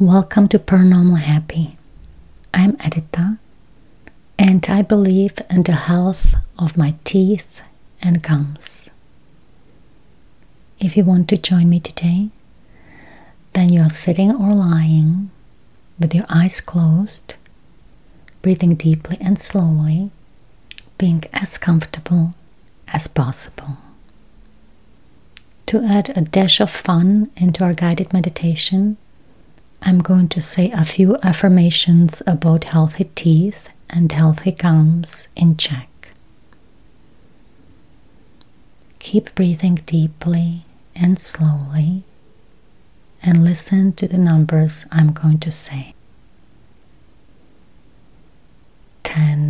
Welcome to Paranormal Happy. I'm Edita and I believe in the health of my teeth and gums. If you want to join me today, then you are sitting or lying with your eyes closed, breathing deeply and slowly, being as comfortable as possible. To add a dash of fun into our guided meditation, I'm going to say a few affirmations about healthy teeth and healthy gums in Czech. Keep breathing deeply and slowly and listen to the numbers I'm going to say. 10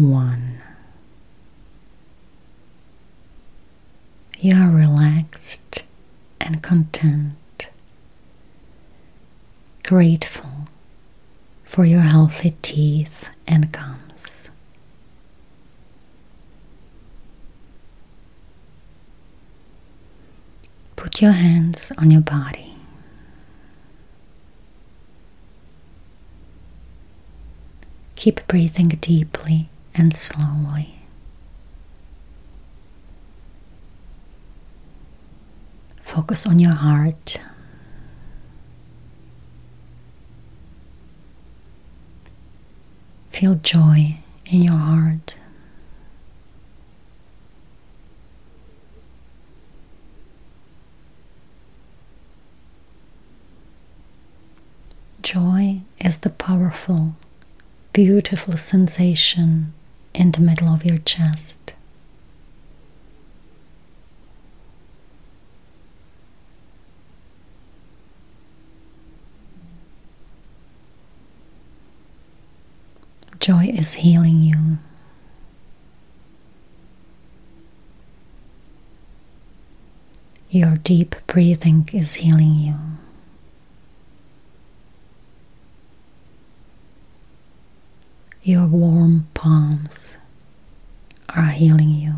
1 You are relaxed and content, grateful for your healthy teeth and gums. Put your hands on your body. Keep breathing deeply and slowly. Focus on your heart. Feel joy in your heart. Joy is the powerful, beautiful sensation in the middle of your chest. Joy is healing you. Your deep breathing is healing you. Your warm palms are healing you.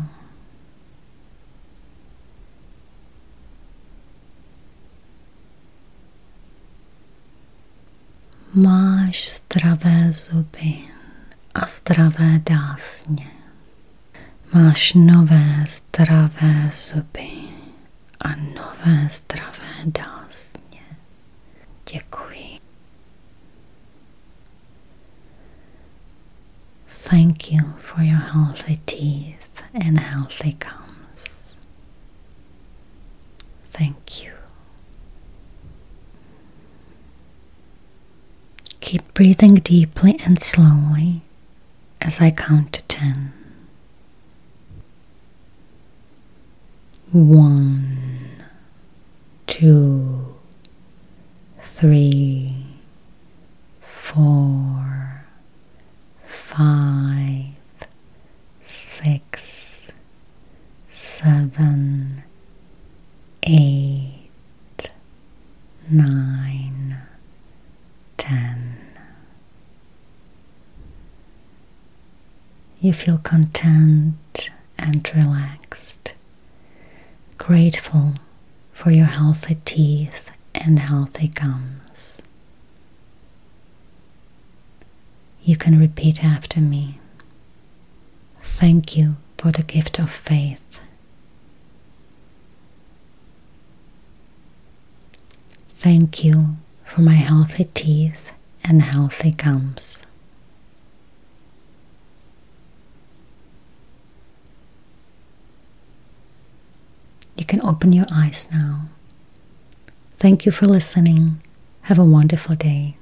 Máš zdravé zuby a zdravé dásně. Máš nové zdravé zuby a nové zdravé dásně. Thank you for your healthy teeth and healthy gums. Thank you. Keep breathing deeply and slowly as I count to ten. One, two, three, four, five, six, seven, eight, nine, ten. You feel content and relaxed, grateful for your healthy teeth and healthy gums. You can repeat after me. Thank you for the gift of faith. Thank you for my healthy teeth and healthy gums. You can open your eyes now. Thank you for listening. Have a wonderful day.